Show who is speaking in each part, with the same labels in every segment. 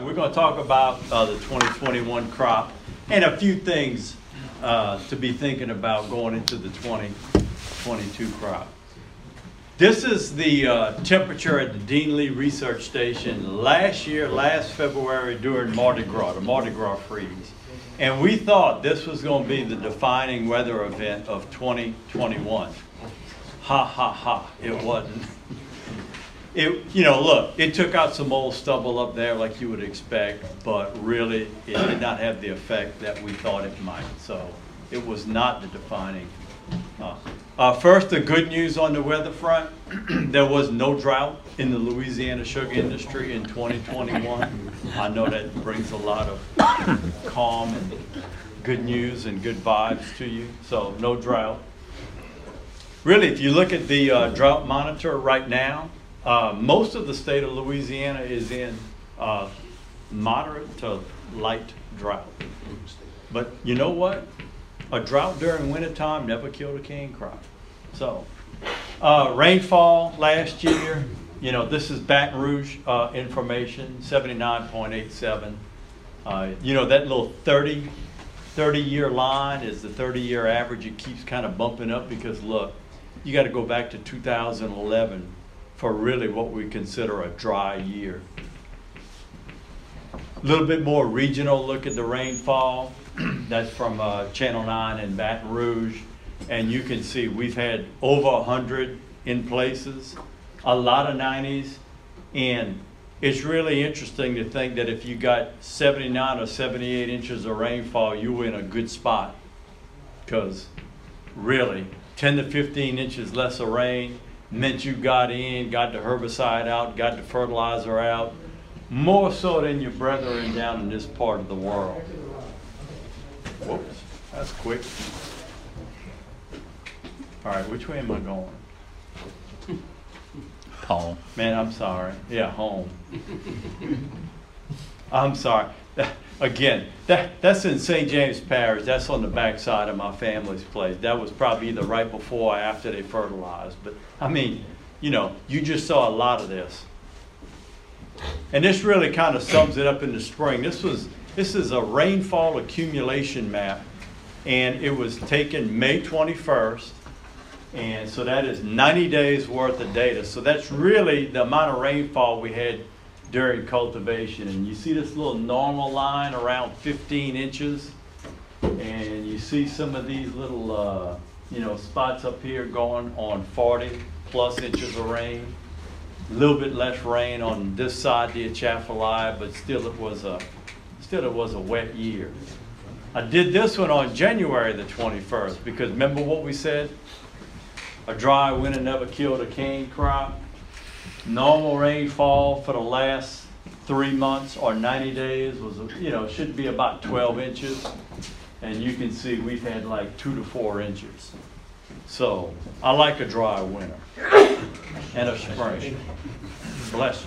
Speaker 1: right, we're going to talk about uh, the 2021 crop and a few things uh, to be thinking about going into the 2022 crop. This is the uh, temperature at the Dean Lee Research Station last year, last February during Mardi Gras, the Mardi Gras freeze. And we thought this was going to be the defining weather event of 2021. Ha ha ha, it wasn't. It, you know, look, it took out some old stubble up there like you would expect, but really it did not have the effect that we thought it might. So it was not the defining. Uh, uh, first, the good news on the weather front there was no drought in the Louisiana sugar industry in 2021. I know that brings a lot of calm and good news and good vibes to you. So, no drought. Really, if you look at the uh, drought monitor right now, uh, most of the state of Louisiana is in uh, moderate to light drought. But you know what? A drought during wintertime never killed a cane crop. So, uh, rainfall last year, you know, this is Baton Rouge uh, information, 79.87. Uh, you know, that little 30, 30 year line is the 30 year average. It keeps kind of bumping up because, look, you got to go back to 2011 for really what we consider a dry year. A little bit more regional look at the rainfall. That's from uh, Channel 9 in Baton Rouge. And you can see we've had over 100 in places, a lot of 90s. And it's really interesting to think that if you got 79 or 78 inches of rainfall, you were in a good spot. Because really, 10 to 15 inches less of rain, meant you got in, got the herbicide out, got the fertilizer out, more so than your brethren down in this part of the world. Whoops, that's quick. All right, which way am I going?
Speaker 2: Home.
Speaker 1: Man, I'm sorry. Yeah, home. I'm sorry. Again, that, that's in St. James Parish. That's on the backside of my family's place. That was probably either right before or after they fertilized. But I mean, you know, you just saw a lot of this. And this really kind of sums it up in the spring. This was this is a rainfall accumulation map, and it was taken May 21st, and so that is 90 days worth of data. So that's really the amount of rainfall we had during cultivation. And you see this little normal line around 15 inches. And you see some of these little, uh, you know, spots up here going on 40 plus inches of rain. A little bit less rain on this side, the Atchafalaya, but still it was a, still it was a wet year. I did this one on January the 21st because remember what we said? A dry winter never killed a cane crop normal rainfall for the last three months or 90 days was, you know, should be about 12 inches. And you can see we've had like two to four inches. So I like a dry winter and a spring. Bless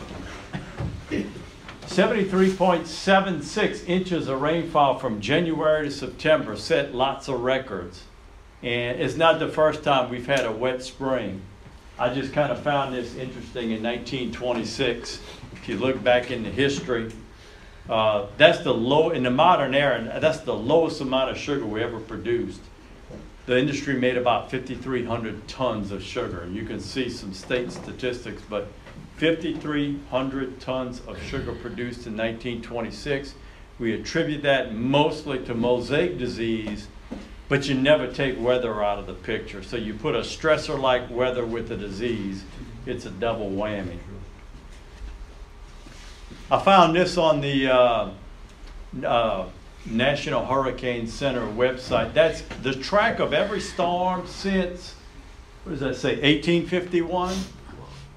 Speaker 1: you. 73.76 inches of rainfall from January to September set lots of records. And it's not the first time we've had a wet spring. I just kind of found this interesting in 1926. If you look back in the history, uh, that's the low in the modern era. That's the lowest amount of sugar we ever produced. The industry made about 5,300 tons of sugar, and you can see some state statistics. But 5,300 tons of sugar produced in 1926. We attribute that mostly to mosaic disease but you never take weather out of the picture. So you put a stressor like weather with a disease, it's a double whammy. I found this on the uh, uh, National Hurricane Center website. That's the track of every storm since, what does that say, 1851?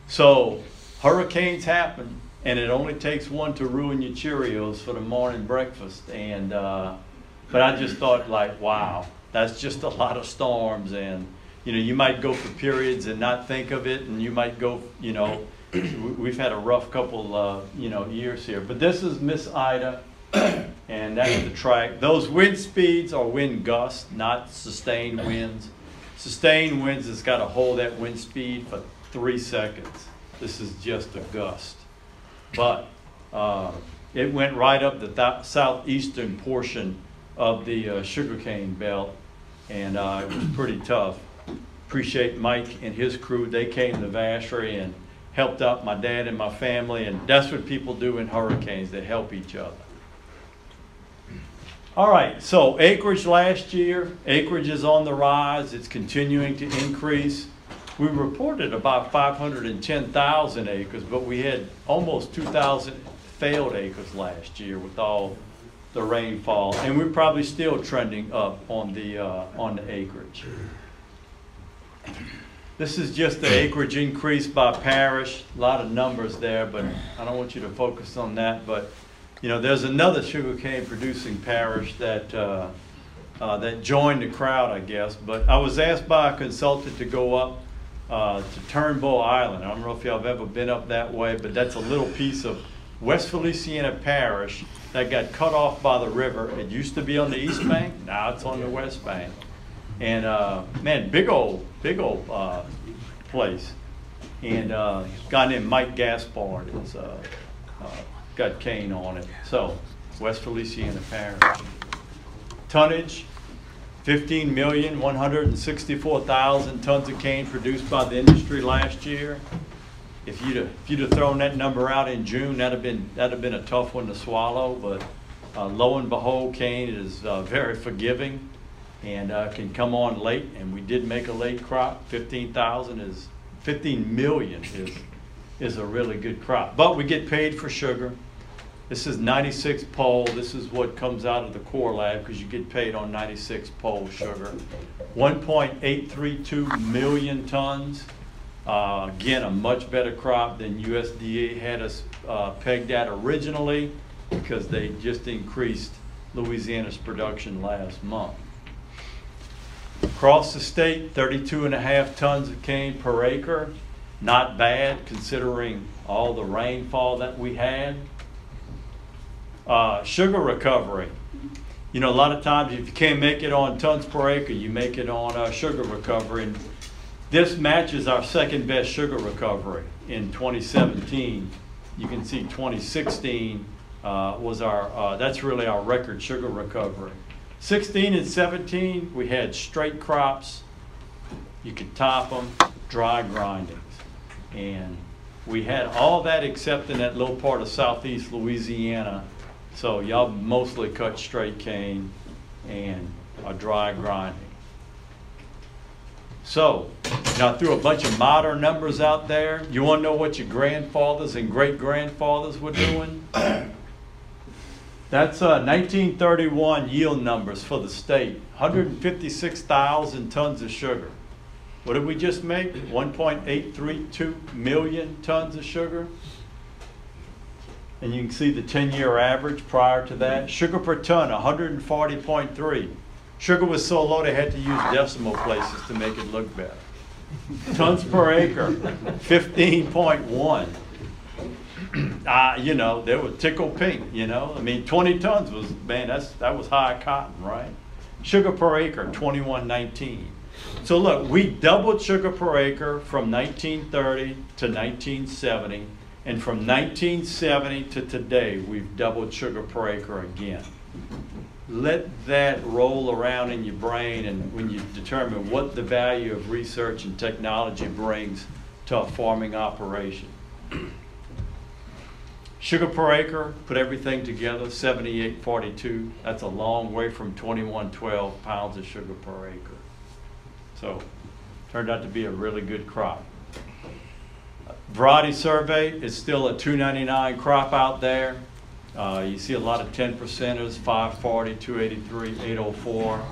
Speaker 1: So hurricanes happen, and it only takes one to ruin your Cheerios for the morning breakfast. And uh, but I just thought, like, wow, that's just a lot of storms and you know you might go for periods and not think of it and you might go you know we've had a rough couple uh, you know years here. But this is miss ida and that's the track. Those wind speeds are wind gusts not sustained winds. Sustained winds has got to hold that wind speed for three seconds. This is just a gust. But uh, it went right up the thou- southeastern portion of the uh, sugarcane belt, and uh, it was pretty tough. Appreciate Mike and his crew. They came to Vacherie and helped out my dad and my family, and that's what people do in hurricanes. They help each other. All right, so acreage last year, acreage is on the rise, it's continuing to increase. We reported about five hundred and ten thousand acres, but we had almost two thousand failed acres last year with all the rainfall, and we're probably still trending up on the, uh, on the acreage. This is just the acreage increase by parish, a lot of numbers there, but I don't want you to focus on that, but, you know, there's another sugarcane producing parish that, uh, uh, that joined the crowd, I guess, but I was asked by a consultant to go up, uh, to Turnbull Island. I don't know if y'all have ever been up that way, but that's a little piece of West Feliciana Parish that got cut off by the river. It used to be on the east bank, now it's on the west bank. And, uh, man, big old, big old, uh, place. And, uh, a guy named Mike Gaspard is, uh, uh, got cane on it. So, West Feliciana Parish. Tonnage, fifteen million, one hundred and sixty-four thousand tons of cane produced by the industry last year. If you'd have, if you'd have thrown that number out in June, that'd have been, that'd have been a tough one to swallow, but, uh, lo and behold, cane is, uh, very forgiving and, uh, can come on late, and we did make a late crop. Fifteen thousand is, fifteen million is, is a really good crop. But we get paid for sugar. This is ninety-six pole, this is what comes out of the core lab, because you get paid on ninety-six pole sugar. One point eight three two million tons. Uh, again, a much better crop than USDA had us, uh, pegged at originally, because they just increased Louisiana's production last month. Across the state, 32 and a half tons of cane per acre. Not bad considering all the rainfall that we had. Uh, sugar recovery. You know, a lot of times if you can't make it on tons per acre, you make it on uh, sugar recovery. And this matches our second best sugar recovery in 2017. You can see 2016 uh, was our, uh, that's really our record sugar recovery. 16 and 17, we had straight crops. You could top them, dry grindings. And we had all that except in that little part of southeast Louisiana. So y'all mostly cut straight cane and a dry grinding. So, now I threw a bunch of modern numbers out there. You want to know what your grandfathers and great grandfathers were doing? That's uh, 1931 yield numbers for the state 156,000 tons of sugar. What did we just make? 1.832 million tons of sugar. And you can see the 10 year average prior to that. Sugar per ton 140.3. Sugar was so low they had to use decimal places to make it look better. Tons per acre 15.1 uh, you know, they were tickle pink, you know. I mean, 20 tons was, man, that's, that was high cotton, right? Sugar per acre, 2119. So look, we doubled sugar per acre from 1930 to 1970. And from 1970 to today, we've doubled sugar per acre again. Let that roll around in your brain and when you determine what the value of research and technology brings to a farming operation. Sugar per acre, put everything together, seventy-eight forty-two. That's a long way from twenty-one twelve pounds of sugar per acre. So, turned out to be a really good crop. Variety survey is still a two ninety-nine crop out there. Uh, you see a lot of ten percenters, 540, 283, 804.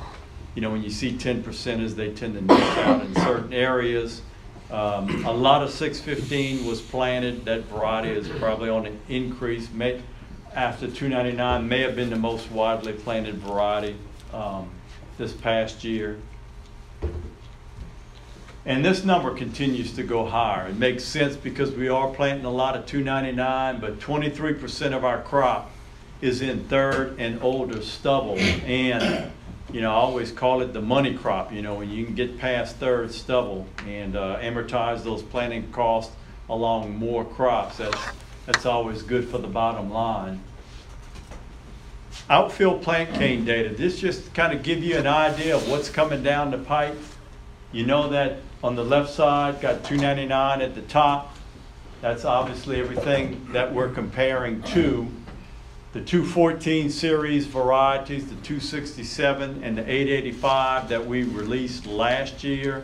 Speaker 1: You know, when you see ten percenters, they tend to niche out in certain areas. Um, a lot of 615 was planted. That variety is probably on an increase. May, after 299, may have been the most widely planted variety um, this past year. And this number continues to go higher. It makes sense because we are planting a lot of 299, but 23% of our crop is in third and older stubble. And you know, I always call it the money crop, you know, when you can get past third stubble and uh, amortize those planting costs along more crops, that's, that's always good for the bottom line. outfield plant cane data. This just kind of give you an idea of what's coming down the pipe. You know that on the left side, got 299 at the top. That's obviously everything that we're comparing to. The 214 series varieties, the 267 and the 885 that we released last year.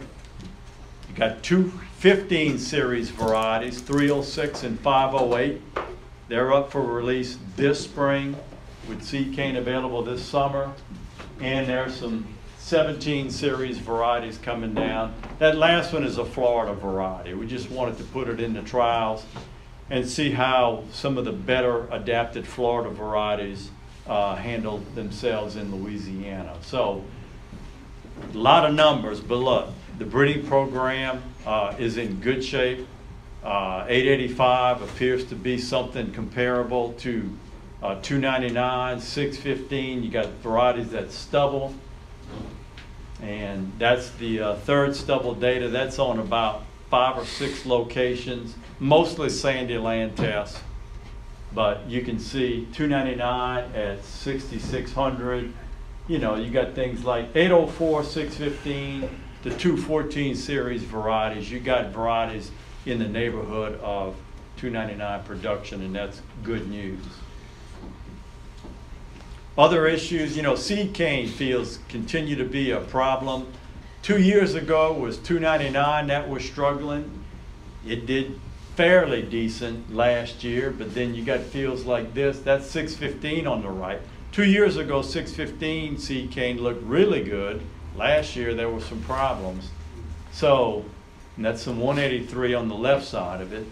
Speaker 1: You got two 15 series varieties, 306 and 508. They're up for release this spring with seed cane available this summer. And there's some 17 series varieties coming down. That last one is a Florida variety. We just wanted to put it in the trials and see how some of the better adapted Florida varieties uh, handle themselves in Louisiana. So, a lot of numbers, but look, the breeding program uh, is in good shape. Uh, 885 appears to be something comparable to uh, 299, 615. You got varieties that stubble. And that's the uh, third stubble data. That's on about five or six locations, mostly sandy land tests. But you can see 299 at 6600. You know, you got things like 804, 615, the 214 series varieties. You got varieties in the neighborhood of 299 production, and that's good news. Other issues, you know, seed cane fields continue to be a problem. Two years ago was 299 that was struggling. It did fairly decent last year, but then you got fields like this. That's 615 on the right. Two years ago, 615 seed cane looked really good. Last year there were some problems. So that's some 183 on the left side of it.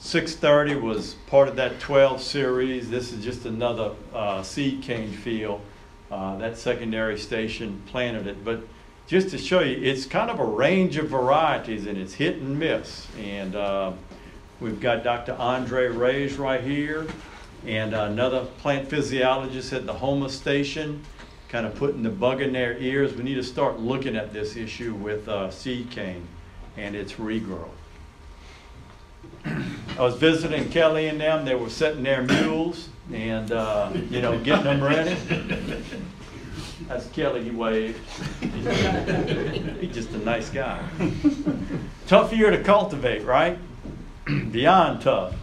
Speaker 1: 630 was part of that 12 series. This is just another uh, seed cane field. Uh, that secondary station planted it. But just to show you, it's kind of a range of varieties and it's hit and miss. And uh, we've got Dr. Andre Reyes right here and another plant physiologist at the Houma station kind of putting the bug in their ears. We need to start looking at this issue with uh, seed cane and its regrowth. I was visiting Kelly and them. They were setting their mules and, uh, you know, getting them ready. That's Kelly, he waved. He's just a nice guy. tough year to cultivate, right? Beyond tough.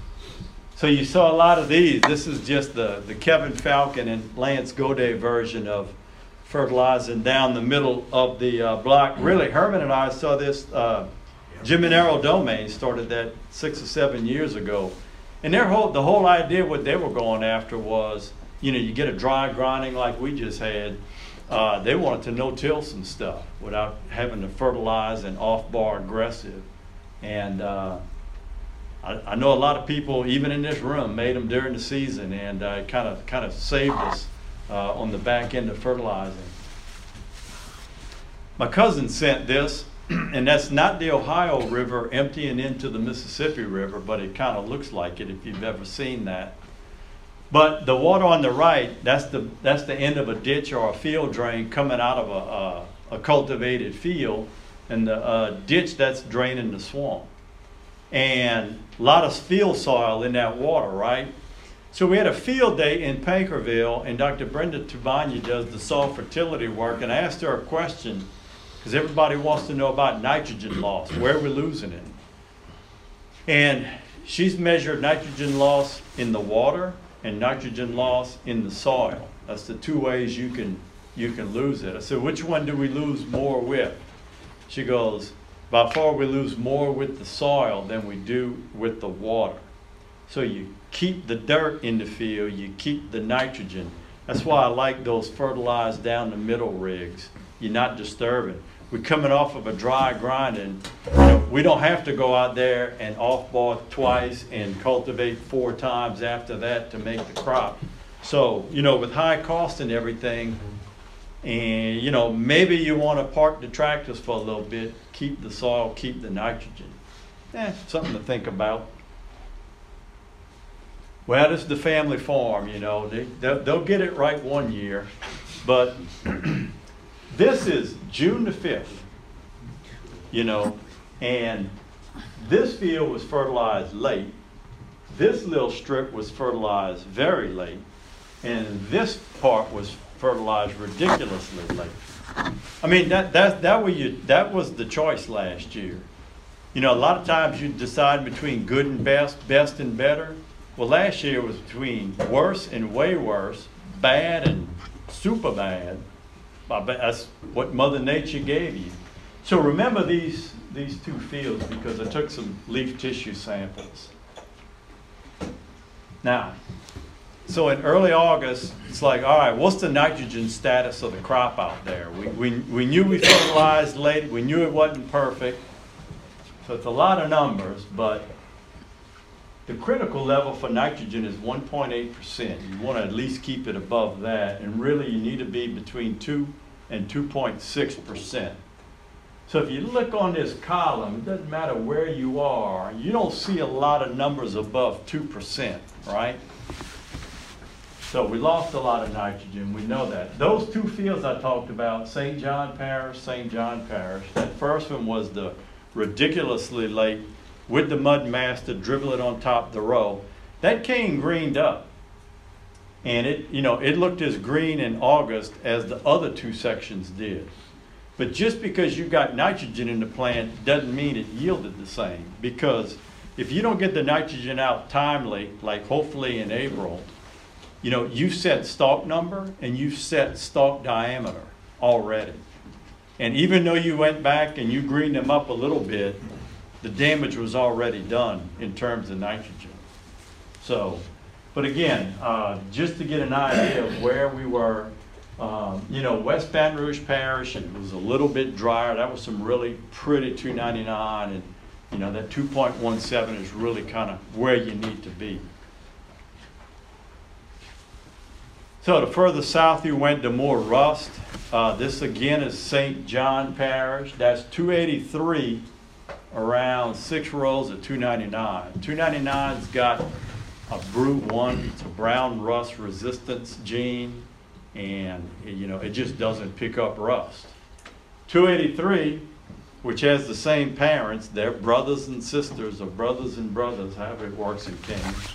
Speaker 1: So you saw a lot of these. This is just the, the Kevin Falcon and Lance Godet version of fertilizing down the middle of the uh, block. Really, Herman and I saw this uh, Jim and Errol Domain started that six or seven years ago. And their whole, the whole idea, what they were going after was, you know, you get a dry grinding like we just had. Uh, they wanted to no-till some stuff without having to fertilize and off-bar aggressive. And uh, I, I, know a lot of people, even in this room, made them during the season, and kind of kind of saved us uh, on the back end of fertilizing. My cousin sent this and that's not the Ohio River emptying into the Mississippi River, but it kind of looks like it if you've ever seen that. But the water on the right, that's the, that's the end of a ditch or a field drain coming out of a, a, a cultivated field, and the uh, ditch that's draining the swamp. And a lot of field soil in that water, right? So we had a field day in Paincourtville, and Dr. Brenda Tubaña does the soil fertility work, and I asked her a question because everybody wants to know about nitrogen loss. Where we're we losing it? And she's measured nitrogen loss in the water and nitrogen loss in the soil. That's the two ways you can you can lose it. I said, which one do we lose more with? She goes, by far we lose more with the soil than we do with the water. So you keep the dirt in the field, you keep the nitrogen. That's why I like those fertilized down the middle rigs. You're not disturbing we're coming off of a dry grinding. You know, we don't have to go out there and off bar twice and cultivate four times after that to make the crop. So, you know, with high cost and everything, and you know, maybe you want to park the tractors for a little bit, keep the soil, keep the nitrogen. Eh, something to think about. Well, this is the family farm, you know. They, they'll, they'll get it right one year, but This is June the 5th, you know, and this field was fertilized late. This little strip was fertilized very late. and this part was fertilized ridiculously late. I mean, that, that, that you, that was the choice last year. You know, a lot of times you decide between good and best, best and better. Well, last year was between worse and way worse, bad and super bad. That's what Mother Nature gave you. So remember these, these two fields because I took some leaf tissue samples. Now, so in early August, it's like, all right, what's the nitrogen status of the crop out there? We, we, we knew we fertilized late, we knew it wasn't perfect. So it's a lot of numbers, but the critical level for nitrogen is 1.8%. You want to at least keep it above that, and really you need to be between 2 and 2.6%. So if you look on this column, it doesn't matter where you are, you don't see a lot of numbers above 2%, right? So we lost a lot of nitrogen, we know that. Those two fields I talked about, St. John Parish, St. John Parish, that first one was the ridiculously late with the mud mass to dribble it on top the row. That cane greened up. And it, you know, it looked as green in August as the other two sections did. But just because you got nitrogen in the plant doesn't mean it yielded the same. Because if you don't get the nitrogen out timely, like hopefully in April, you know, you've set stalk number and you've set stalk diameter already. And even though you went back and you greened them up a little bit, the damage was already done in terms of nitrogen. So, but again, uh, just to get an idea of where we were, um, you know, West Baton Rouge Parish, it was a little bit drier. That was some really pretty 299, and you know that 2.17 is really kind of where you need to be. So the further south you went, the more rust. Uh, this again is St. John Parish. That's 283 around six rows of 299. 299's got a Bru1, it's a brown rust resistance gene, and you know it just doesn't pick up rust. 283, which has the same parents, they're brothers and sisters, or brothers and brothers, however it works in Kings.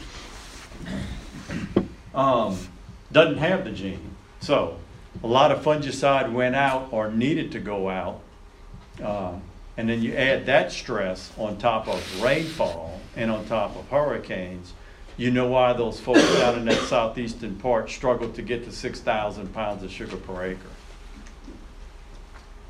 Speaker 1: Um, doesn't have the gene. So a lot of fungicide went out or needed to go out. Uh, and then you add that stress on top of rainfall and on top of hurricanes, you know why those folks down in that southeastern part struggle to get to 6,000 pounds of sugar per acre.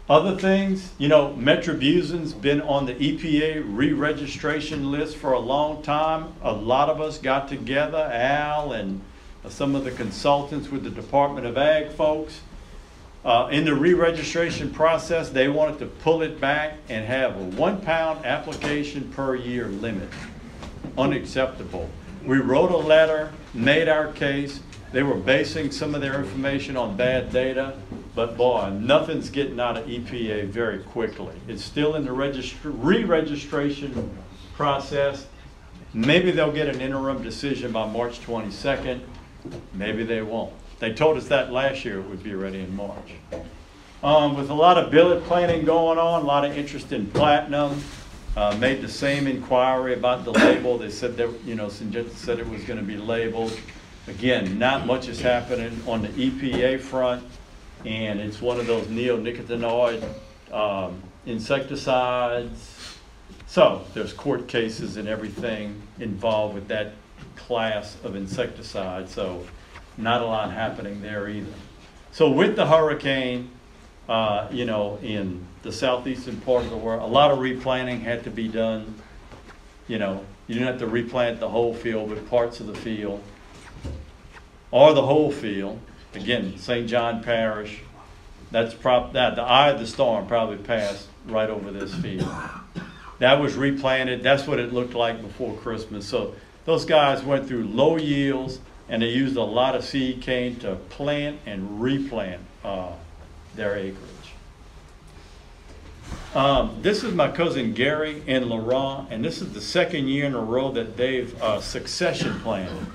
Speaker 1: Other things, you know, metribuzin's been on the EPA re-registration list for a long time. A lot of us got together, Al and some of the consultants with the Department of Ag folks. Uh, in the re-registration process, they wanted to pull it back and have a one pound application per year limit. Unacceptable. We wrote a letter, made our case. They were basing some of their information on bad data, but boy, nothing's getting out of EPA very quickly. It's still in the re-registration process. Maybe they'll get an interim decision by March 22nd. Maybe they won't. They told us that last year it would be ready in March. Um, with a lot of billet planting going on, a lot of interest in platinum. Uh, made the same inquiry about the label. They said that, you know, said it was going to be labeled. Again, not much is happening on the EPA front, and it's one of those neonicotinoid um, insecticides. So there's court cases and everything involved with that class of insecticide, so not a lot happening there either. So with the hurricane, uh, you know, in the southeastern part of the world, a lot of replanting had to be done. You know, you didn't have to replant the whole field, but parts of the field, or the whole field. Again, St. John Parish, that's prop that the eye of the storm probably passed right over this field. That was replanted. That's what it looked like before Christmas. So those guys went through low yields and they used a lot of seed cane to plant and replant uh, their acreage. Um, this is my cousin Gary and Laurent, and this is the second year in a row that they've uh, succession planted.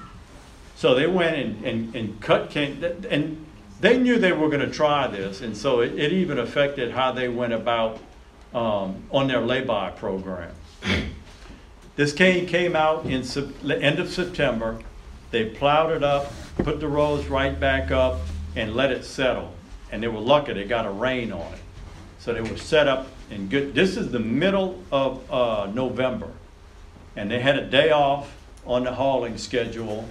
Speaker 1: So they went and, and, and cut cane, and they knew they were going to try this, and so it, it, even affected how they went about um, on their lay-by program. This cane came out in the end of September. They plowed it up, put the rows right back up, and let it settle. And they were lucky, they got a rain on it. So they were set up in good, this is the middle of, uh, November. And they had a day off on the hauling schedule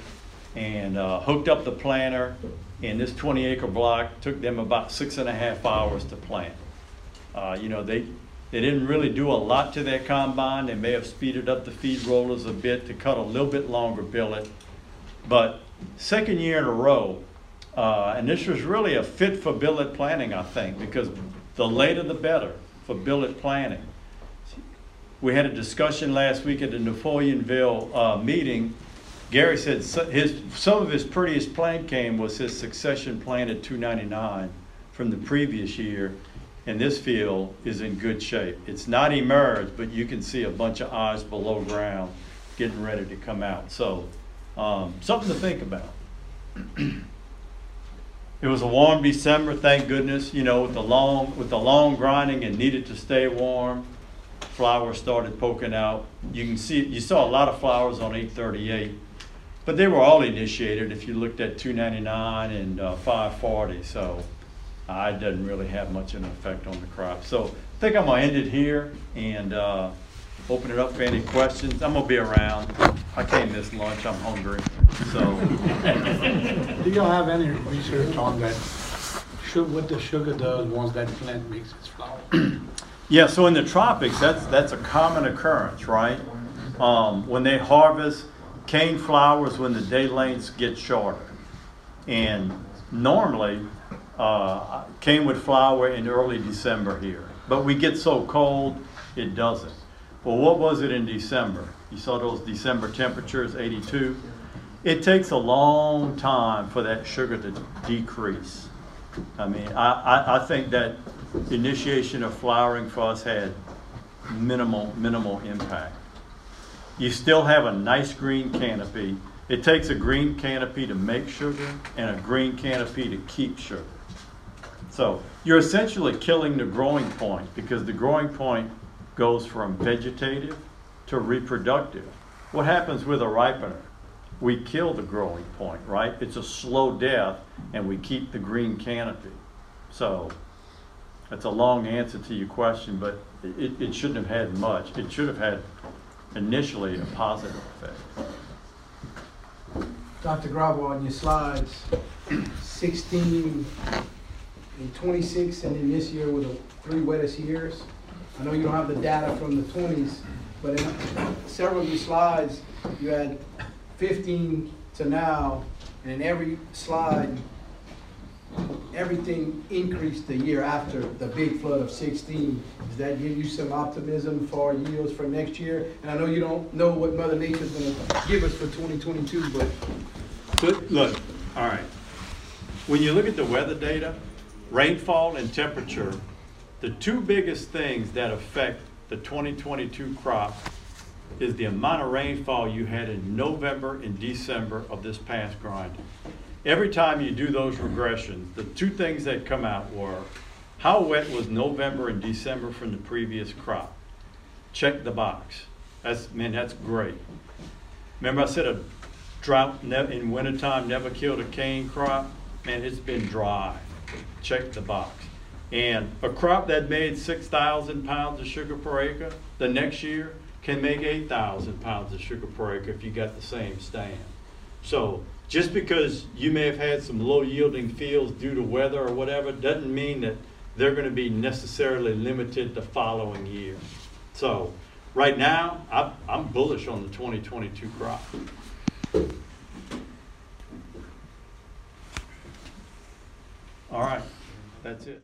Speaker 1: and, uh, hooked up the planter. And this twenty acre block took them about six and a half hours to plant. Uh, you know, they, they didn't really do a lot to their combine. They may have speeded up the feed rollers a bit to cut a little bit longer billet. But second year in a row, uh, and this was really a fit for billet planting, I think, because the later the better for billet planting. We had a discussion last week at the Napoleonville uh, meeting. Gary said his, some of his prettiest plant came was his succession plant at 299 from the previous year. And this field is in good shape. It's not emerged, but you can see a bunch of eyes below ground getting ready to come out. So, um, something to think about. It was a warm December, thank goodness, you know, with the long, with the long grinding and needed to stay warm. Flowers started poking out. You can see, you saw a lot of flowers on eight thirty-eight. But they were all initiated if you looked at two ninety-nine and, uh, five forty, so uh, doesn't really have much of an effect on the crop. So I think I'm gonna end it here and, uh, open it up for any questions. I'm gonna be around. I came this lunch, I'm hungry, so.
Speaker 2: Do y'all have any research on that, should, what the sugar does once that plant makes its flower?
Speaker 1: Yeah, so in the tropics, that's, that's a common occurrence, right? Um, when they harvest cane flowers, when the day lengths get shorter. And normally, uh, cane would flower in early December here. But we get so cold, it doesn't. Well, what was it in December? You saw those December temperatures, 82? It takes a long time for that sugar to decrease. I mean, I, I, I think that initiation of flowering for us had minimal, minimal impact. You still have a nice green canopy. It takes a green canopy to make sugar and a green canopy to keep sugar. So you're essentially killing the growing point because the growing point goes from vegetative to reproductive. What happens with a ripener? We kill the growing point, right? It's a slow death and we keep the green canopy. So that's a long answer to your question, but it, it shouldn't have had much. It should have had initially a positive effect.
Speaker 3: Dr. Gravois, on your slides, 16 and 26, and then this year were the three wettest years. I know you don't have the data from the 20s, but in several of your slides, you had 15 to now, and in every slide, everything increased the year after the big flood of 16. Does that give you some optimism for yields for next year? And I know you don't know what Mother Nature's gonna give us for 2022, but
Speaker 1: So, look, all right. When you look at the weather data, rainfall and temperature, the two biggest things that affect the 2022 crop is the amount of rainfall you had in November and December of this past grinding. Every time you do those regressions, the two things that come out were, how wet was November and December from the previous crop? Check the box. That's, man, that's great. Remember I said a drought in wintertime never killed a cane crop? Man, it's been dry. Check the box. And a crop that made six thousand pounds of sugar per acre, the next year can make eight thousand pounds of sugar per acre if you got the same stand. So just because you may have had some low yielding fields due to weather or whatever, doesn't mean that they're gonna be necessarily limited the following year. So, right now, I'm, I'm bullish on the twenty twenty-two crop. All right, that's it.